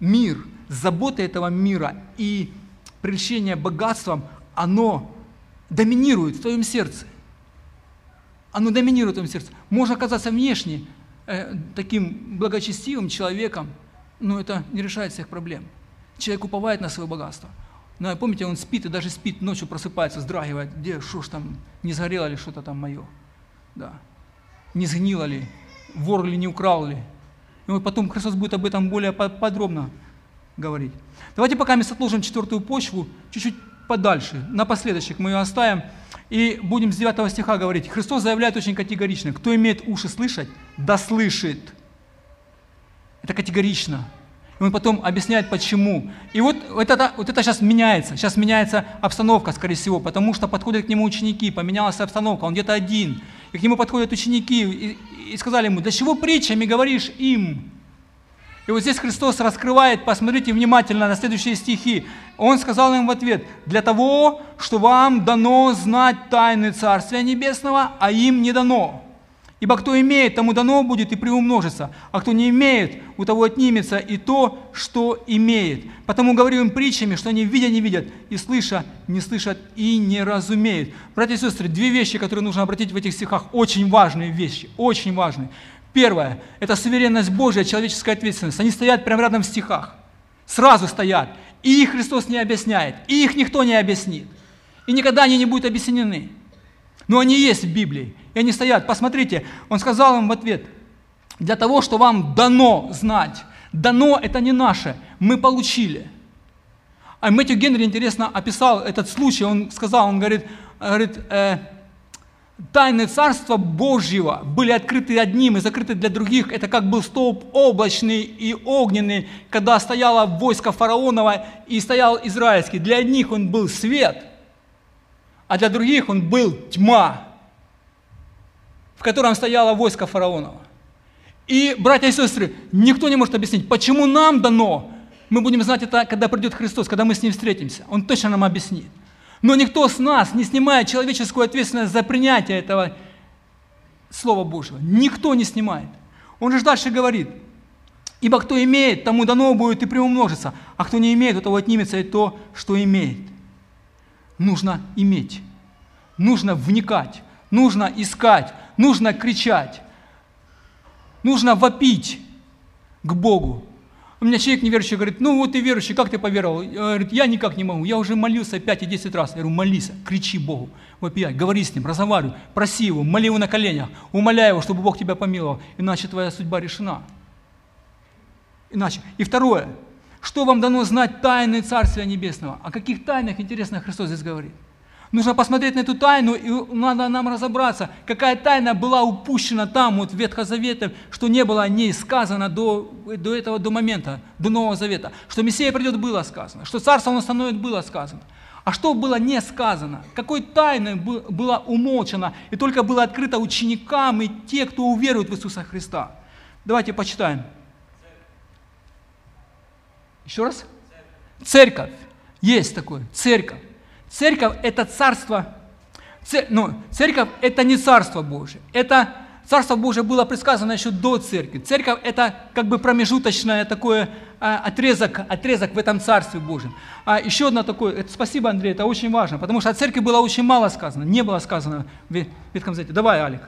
мир, забота этого мира и прельщение богатством, оно доминирует в твоем сердце. Оно доминирует в твоем сердце. Можно оказаться внешне э, таким благочестивым человеком, но это не решает всех проблем. Человек уповает на свое богатство. Но помните, он спит и даже спит, ночью просыпается, вздрагивает, где, что ж там, не сгорело ли что-то там мое. Да. Не сгнило ли, вор ли не украл ли. И вот потом Христос будет об этом более подробно говорить. Давайте пока мы отложим четвертую почву чуть-чуть подальше, напоследочек мы ее оставим, и будем с 9 стиха говорить. Христос заявляет очень категорично, кто имеет уши слышать, да слышит. Это категорично. И он потом объясняет, почему. И вот, вот, это, вот это сейчас меняется. Сейчас меняется обстановка, скорее всего, потому что подходят к нему ученики, поменялась обстановка, он где-то один. К нему подходят ученики и, и сказали ему, для чего притчами говоришь им? И вот здесь Христос раскрывает, посмотрите внимательно на следующие стихи. Он сказал им в ответ, для того, что вам дано знать тайны Царствия Небесного, а им не дано. Ибо кто имеет, тому дано будет и приумножится, а кто не имеет, у того отнимется и то, что имеет. Потому говорю им притчами, что они видя не видят, и слыша не слышат и не разумеют. Братья и сестры, две вещи, которые нужно обратить в этих стихах, очень важные вещи, очень важные. Первое – это суверенность Божия, человеческая ответственность. Они стоят прямо рядом в стихах. Сразу стоят. И их Христос не объясняет. И их никто не объяснит. И никогда они не будут объяснены. Но они есть в Библии. И они стоят. Посмотрите, он сказал им в ответ, для того, что вам дано знать. Дано – это не наше, мы получили. А Мэтью Генри интересно описал этот случай. Он сказал, он говорит, говорит э, тайны Царства Божьего были открыты одним и закрыты для других. Это как был столб облачный и огненный, когда стояло войско фараонова и стоял израильский. Для одних он был свет, а для других он был тьма в котором стояло войско фараонова. И, братья и сестры, никто не может объяснить, почему нам дано. Мы будем знать это, когда придет Христос, когда мы с Ним встретимся. Он точно нам объяснит. Но никто с нас не снимает человеческую ответственность за принятие этого Слова Божьего. Никто не снимает. Он же дальше говорит, ибо кто имеет, тому дано будет и приумножится, а кто не имеет, у того отнимется и то, что имеет. Нужно иметь, нужно вникать, нужно искать, нужно кричать, нужно вопить к Богу. У меня человек неверующий говорит, ну вот ты верующий, как ты поверовал? Говорит, я никак не могу, я уже молился 5 и 10 раз. Я говорю, молись, кричи Богу, вопияй, говори с Ним, разговаривай, проси Его, моли Его на коленях, умоляй Его, чтобы Бог тебя помиловал, иначе твоя судьба решена. Иначе. И второе, что вам дано знать тайны Царствия Небесного? О каких тайнах, интересно, Христос здесь говорит? Нужно посмотреть на эту тайну, и надо нам разобраться, какая тайна была упущена там, вот в Ветхозавете, что не было о ней сказано до, до этого, до момента, до Нового Завета. Что Мессия придет, было сказано. Что Царство Он установит, было сказано. А что было не сказано? Какой тайной было умолчено и только было открыто ученикам и те, кто уверует в Иисуса Христа? Давайте почитаем. Еще раз? Церковь. Есть такое. Церковь. Церковь – это царство, ну, церковь – это не царство Божие, это Царство Божие было предсказано еще до церкви. Церковь – это как бы промежуточное такое а, отрезок, отрезок в этом Царстве Божьем. А еще одно такое, это, спасибо, Андрей, это очень важно, потому что о церкви было очень мало сказано, не было сказано в Ветхом Завете. Давай, Алик.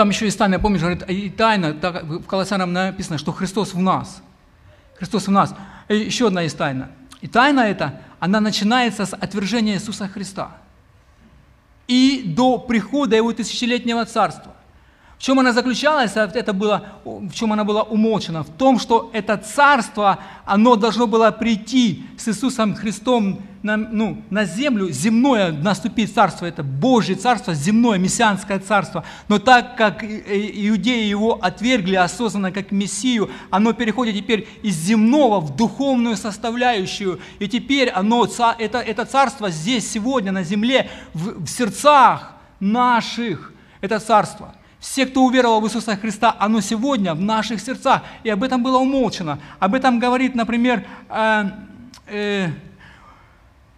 Там еще есть тайна, помнишь, говорит, и тайна, так, в Колоссянам написано, что Христос в нас. Христос в нас. И еще одна есть тайна. И тайна эта, она начинается с отвержения Иисуса Христа и до прихода Его тысячелетнего царства. В чем она заключалась, а это было, в чем она была умолчена? В том, что это царство, оно должно было прийти с Иисусом Христом на, ну, на землю, земное наступить царство, это Божье царство, земное, мессианское царство. Но так как иудеи его отвергли осознанно как Мессию, оно переходит теперь из земного в духовную составляющую. И теперь оно, это, это царство здесь, сегодня, на земле, в, в сердцах наших, это царство – все, кто уверовал в Иисуса Христа, оно сегодня в наших сердцах. И об этом было умолчено. Об этом говорит, например, э, э,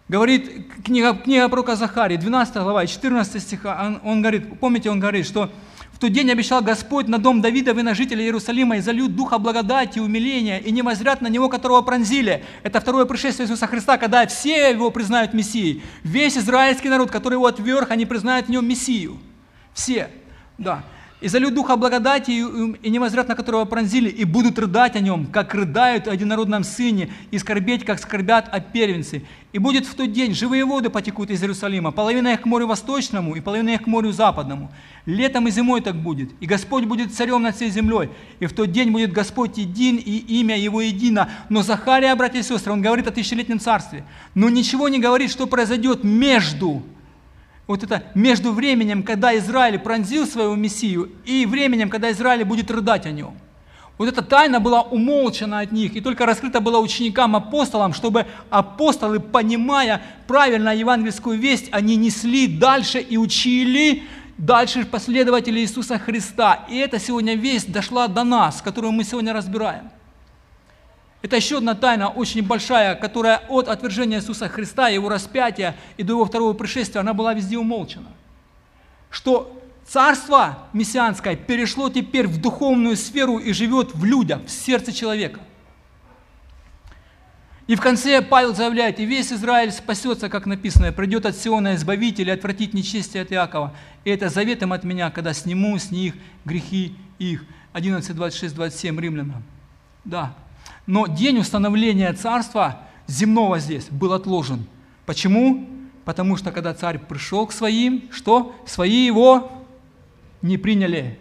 говорит книга, книга пророка Захарии, 12 глава, 14 стиха. Он, он говорит, помните, он говорит, что в тот день обещал Господь на дом Давидов и на жителей Иерусалима и зальют духа благодати и умиления, и не возрят на него, которого пронзили. Это второе пришествие Иисуса Христа, когда все его признают Мессией. Весь израильский народ, который его отверг, они признают в нем Мессию. Все. Да. «И залют духа благодати, и не возрят, на которого пронзили, и будут рыдать о нем, как рыдают о единородном сыне, и скорбеть, как скорбят о первенце. И будет в тот день, живые воды потекут из Иерусалима, половина их к морю восточному, и половина их к морю западному. Летом и зимой так будет. И Господь будет царем над всей землей. И в тот день будет Господь един, и имя Его едино. Но Захария, братья и сестры, он говорит о тысячелетнем царстве. Но ничего не говорит, что произойдет между вот это между временем, когда Израиль пронзил своего Мессию, и временем, когда Израиль будет рыдать о нем. Вот эта тайна была умолчена от них и только раскрыта была ученикам-апостолам, чтобы апостолы, понимая правильно евангельскую весть, они несли дальше и учили дальше последователей Иисуса Христа. И эта сегодня весть дошла до нас, которую мы сегодня разбираем. Это еще одна тайна очень большая, которая от отвержения Иисуса Христа, Его распятия и до Его второго пришествия, она была везде умолчена. Что царство мессианское перешло теперь в духовную сферу и живет в людях, в сердце человека. И в конце Павел заявляет, и весь Израиль спасется, как написано, придет от Сиона Избавитель и отвратит нечестие от Иакова. И это заветом от меня, когда сниму с них грехи их. 11, 26, 27 римлянам. Да, но день установления царства земного здесь был отложен. Почему? Потому что когда царь пришел к своим, что? Свои его не приняли.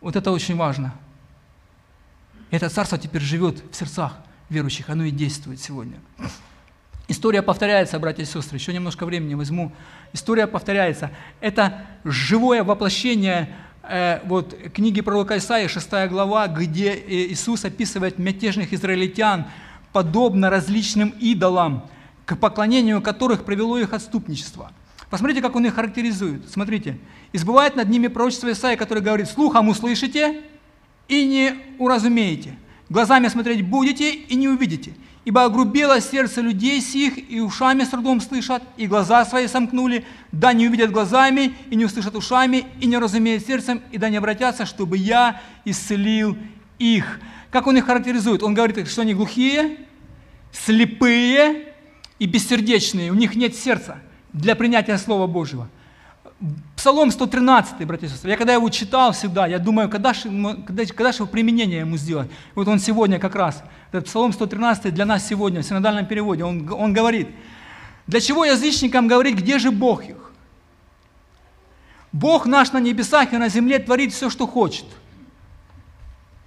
Вот это очень важно. Это царство теперь живет в сердцах верующих, оно и действует сегодня. История повторяется, братья и сестры, еще немножко времени возьму. История повторяется. Это живое воплощение вот книги пророка Исаия, 6 глава, где э, Иисус описывает мятежных израильтян, подобно различным идолам, к поклонению которых привело их отступничество. Посмотрите, как он их характеризует. Смотрите. «Избывает над ними пророчество Исаия, который говорит, слухом услышите и не уразумеете, глазами смотреть будете и не увидите, Ибо огрубело сердце людей сих, и ушами с трудом слышат, и глаза свои сомкнули, да не увидят глазами, и не услышат ушами, и не разумеют сердцем, и да не обратятся, чтобы я исцелил их». Как он их характеризует? Он говорит, что они глухие, слепые и бессердечные, у них нет сердца для принятия Слова Божьего. Псалом 113, братья и сестры, я когда его читал всегда, я думаю, когда же, когда, когда же применение ему сделать? Вот он сегодня как раз, этот Псалом 113 для нас сегодня, в синодальном переводе, он, он говорит, для чего язычникам говорить, где же Бог их? Бог наш на небесах и на земле творит все, что хочет.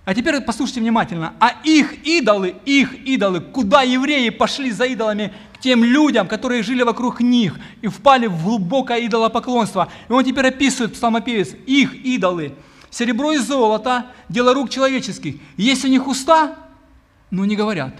А теперь послушайте внимательно. А их идолы, их идолы, куда евреи пошли за идолами, тем людям, которые жили вокруг них и впали в глубокое идолопоклонство. И он теперь описывает, псалмопевец, их идолы. Серебро и золото – дело рук человеческих. Есть у них уста, но не говорят.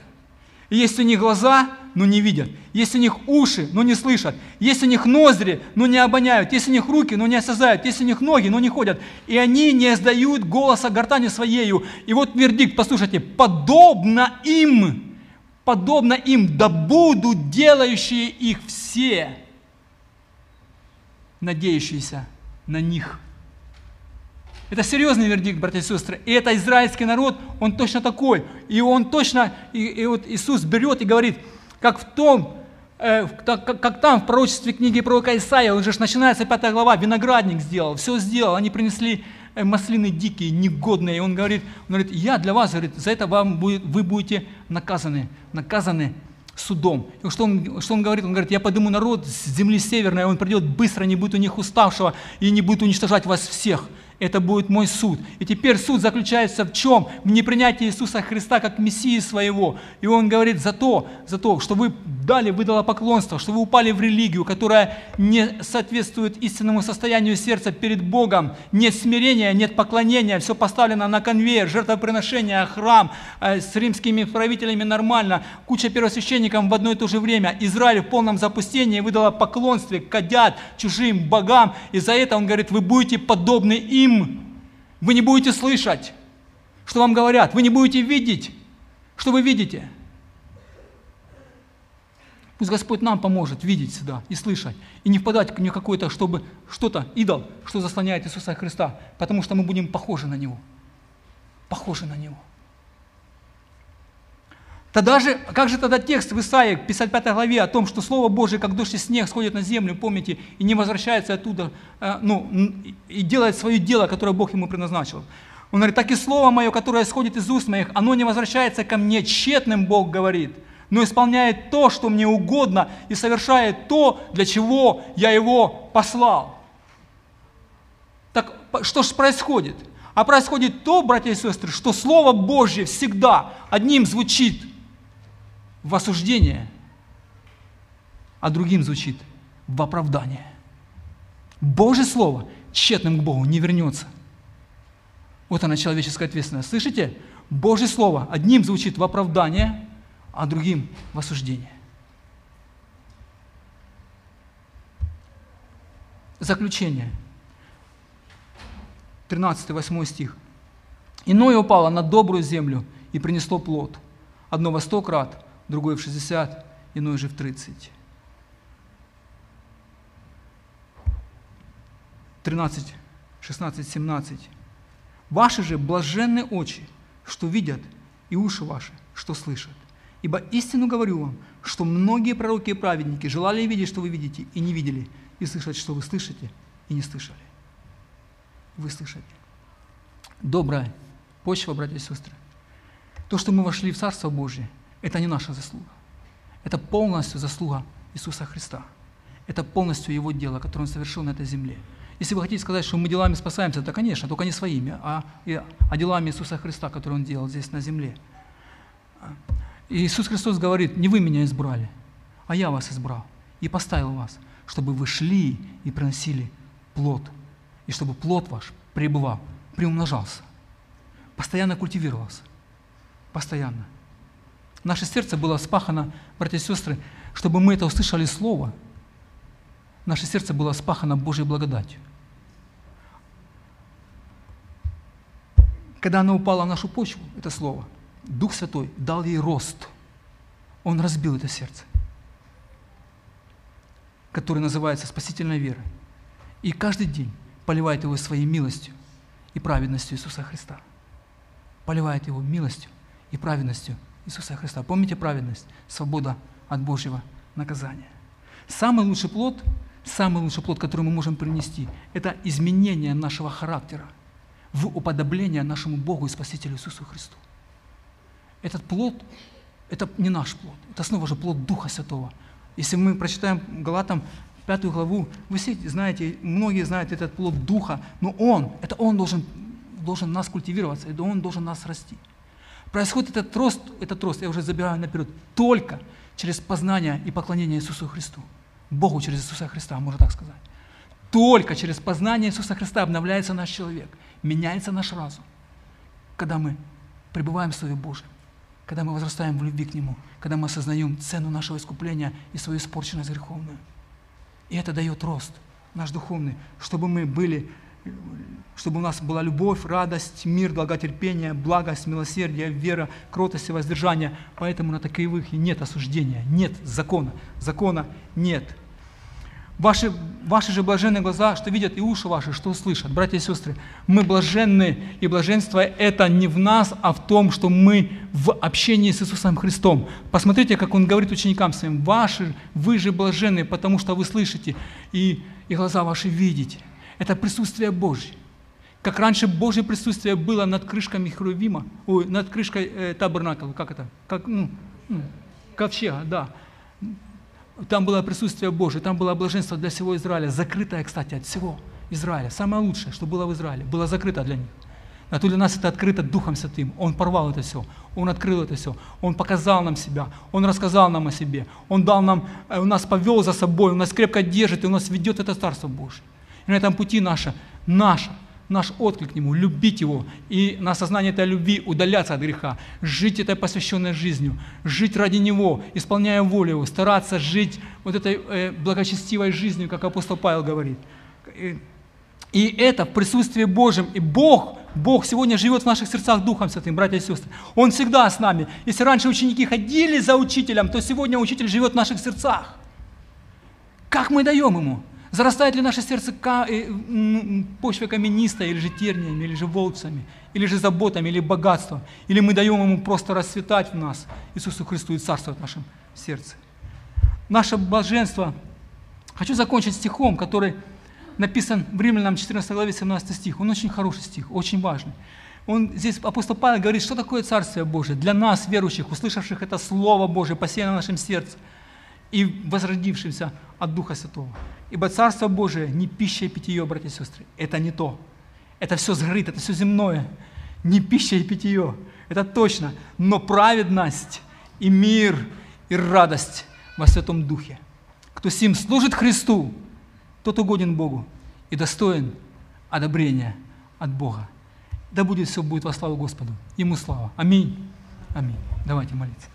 Есть у них глаза, но не видят. Есть у них уши, но не слышат. Есть у них ноздри, но не обоняют. Есть у них руки, но не осязают. Есть у них ноги, но не ходят. И они не издают голоса гортани своею. И вот вердикт, послушайте, подобно им подобно им, да будут делающие их все, надеющиеся на них. Это серьезный вердикт, братья и сестры. И это израильский народ, он точно такой. И он точно, и, и вот Иисус берет и говорит, как в том, как, как там в пророчестве книги пророка Исаия, он же начинается 5 глава, виноградник сделал, все сделал, они принесли э, маслины дикие, негодные. И он говорит, он говорит, я для вас, говорит, за это вам будет, вы будете наказаны, наказаны судом. И что он, что он говорит? Он говорит, я подниму народ с земли северной, он придет быстро, не будет у них уставшего и не будет уничтожать вас всех это будет мой суд. И теперь суд заключается в чем? В непринятии Иисуса Христа как Мессии своего. И он говорит за то, за то, что вы дали, выдало поклонство, что вы упали в религию, которая не соответствует истинному состоянию сердца перед Богом. Нет смирения, нет поклонения, все поставлено на конвейер, жертвоприношение, храм э, с римскими правителями нормально, куча первосвященников в одно и то же время. Израиль в полном запустении выдала поклонстве, кадят чужим богам. И за это он говорит, вы будете подобны им, им. Вы не будете слышать, что вам говорят. Вы не будете видеть, что вы видите. Пусть Господь нам поможет видеть сюда и слышать, и не впадать в какой-то, чтобы что-то, идол, что заслоняет Иисуса Христа, потому что мы будем похожи на Него. Похожи на Него. Тогда же, как же тогда текст в Исаии, 55 главе, о том, что Слово Божие, как дождь и снег, сходит на землю, помните, и не возвращается оттуда, э, ну, и делает свое дело, которое Бог ему предназначил. Он говорит, так и Слово Мое, которое сходит из уст моих, оно не возвращается ко мне, тщетным Бог говорит, но исполняет то, что мне угодно, и совершает то, для чего я его послал. Так что же происходит? А происходит то, братья и сестры, что Слово Божье всегда одним звучит в осуждение, а другим звучит в оправдание. Божье Слово тщетным к Богу не вернется. Вот она, человеческая ответственность. Слышите? Божье Слово одним звучит в оправдание, а другим в осуждение. Заключение. 13-8 стих. «Иное упало на добрую землю и принесло плод, одно во сто крат, другой в 60, иной же в 30. 13, 16, 17. Ваши же блаженные очи, что видят, и уши ваши, что слышат. Ибо истину говорю вам, что многие пророки и праведники желали видеть, что вы видите, и не видели, и слышать, что вы слышите, и не слышали. Вы слышите. Добрая почва, братья и сестры. То, что мы вошли в Царство Божие – это не наша заслуга. Это полностью заслуга Иисуса Христа. Это полностью Его дело, которое Он совершил на этой земле. Если вы хотите сказать, что мы делами спасаемся, то, конечно, только не своими, а, а делами Иисуса Христа, которые Он делал здесь на земле. И Иисус Христос говорит, не вы меня избрали, а я вас избрал и поставил вас, чтобы вы шли и приносили плод, и чтобы плод ваш пребывал, приумножался, постоянно культивировался, постоянно – Наше сердце было спахано, братья и сестры, чтобы мы это услышали Слово. Наше сердце было спахано Божьей благодатью. Когда оно упало в нашу почву, это Слово, Дух Святой дал ей рост. Он разбил это сердце, которое называется спасительной верой. И каждый день поливает его своей милостью и праведностью Иисуса Христа. Поливает его милостью и праведностью Иисуса Христа. Помните праведность? Свобода от Божьего наказания. Самый лучший плод, самый лучший плод, который мы можем принести, это изменение нашего характера в уподобление нашему Богу и Спасителю Иисусу Христу. Этот плод, это не наш плод, это снова же плод Духа Святого. Если мы прочитаем Галатам пятую главу, вы все знаете, многие знают этот плод Духа, но Он, это Он должен, должен нас культивироваться, это Он должен нас расти. Происходит этот рост, этот рост, я уже забираю наперед, только через познание и поклонение Иисусу Христу. Богу через Иисуса Христа, можно так сказать. Только через познание Иисуса Христа обновляется наш человек, меняется наш разум. Когда мы пребываем в Слове Божьем, когда мы возрастаем в любви к Нему, когда мы осознаем цену нашего искупления и свою испорченность греховную. И это дает рост наш духовный, чтобы мы были чтобы у нас была любовь, радость, мир, долготерпение, благость, милосердие, вера, кротость и воздержание. Поэтому на таковых нет осуждения, нет закона. Закона нет. Ваши, ваши же блаженные глаза, что видят, и уши ваши, что слышат. Братья и сестры, мы блаженны, и блаженство это не в нас, а в том, что мы в общении с Иисусом Христом. Посмотрите, как Он говорит ученикам своим, ваши, вы же блаженны, потому что вы слышите, и, и глаза ваши видите. Это присутствие Божье. Как раньше Божье присутствие было над крышками Херувима, ой, над крышкой э, табернакла, как это? Как, ну, ну, ковчега, да. Там было присутствие Божие, там было блаженство для всего Израиля, закрытое, кстати, от всего Израиля. Самое лучшее, что было в Израиле, было закрыто для них. А то для нас это открыто Духом Святым. Он порвал это все, Он открыл это все, Он показал нам себя, Он рассказал нам о себе, Он дал нам, э, Он нас повел за собой, Он нас крепко держит, и Он нас ведет это Царство Божие. На этом пути наше, наше, наш отклик к Нему, любить Его и на осознание этой любви удаляться от греха, жить этой посвященной жизнью, жить ради Него, исполняя волю Его, стараться жить вот этой э, благочестивой жизнью, как апостол Павел говорит. И это в присутствии Божьем. И Бог, Бог сегодня живет в наших сердцах Духом Святым, братья и сестры. Он всегда с нами. Если раньше ученики ходили за учителем, то сегодня учитель живет в наших сердцах. Как мы даем ему? Зарастает ли наше сердце э, почвой каменистой, или же терниями, или же волцами, или же заботами, или богатством? Или мы даем ему просто расцветать в нас, Иисусу Христу, и царствовать в нашем сердце? Наше блаженство. Хочу закончить стихом, который написан в Римлянам 14 главе 17 стих. Он очень хороший стих, очень важный. Он, здесь апостол Павел говорит, что такое Царствие Божие для нас, верующих, услышавших это Слово Божие, посеянное в нашем сердце и возродившимся от Духа Святого. Ибо Царство Божие не пища и питье, братья и сестры. Это не то. Это все сгорит, это все земное. Не пища и питье. Это точно. Но праведность и мир и радость во Святом Духе. Кто сим служит Христу, тот угоден Богу и достоин одобрения от Бога. Да будет все будет во славу Господу. Ему слава. Аминь. Аминь. Давайте молиться.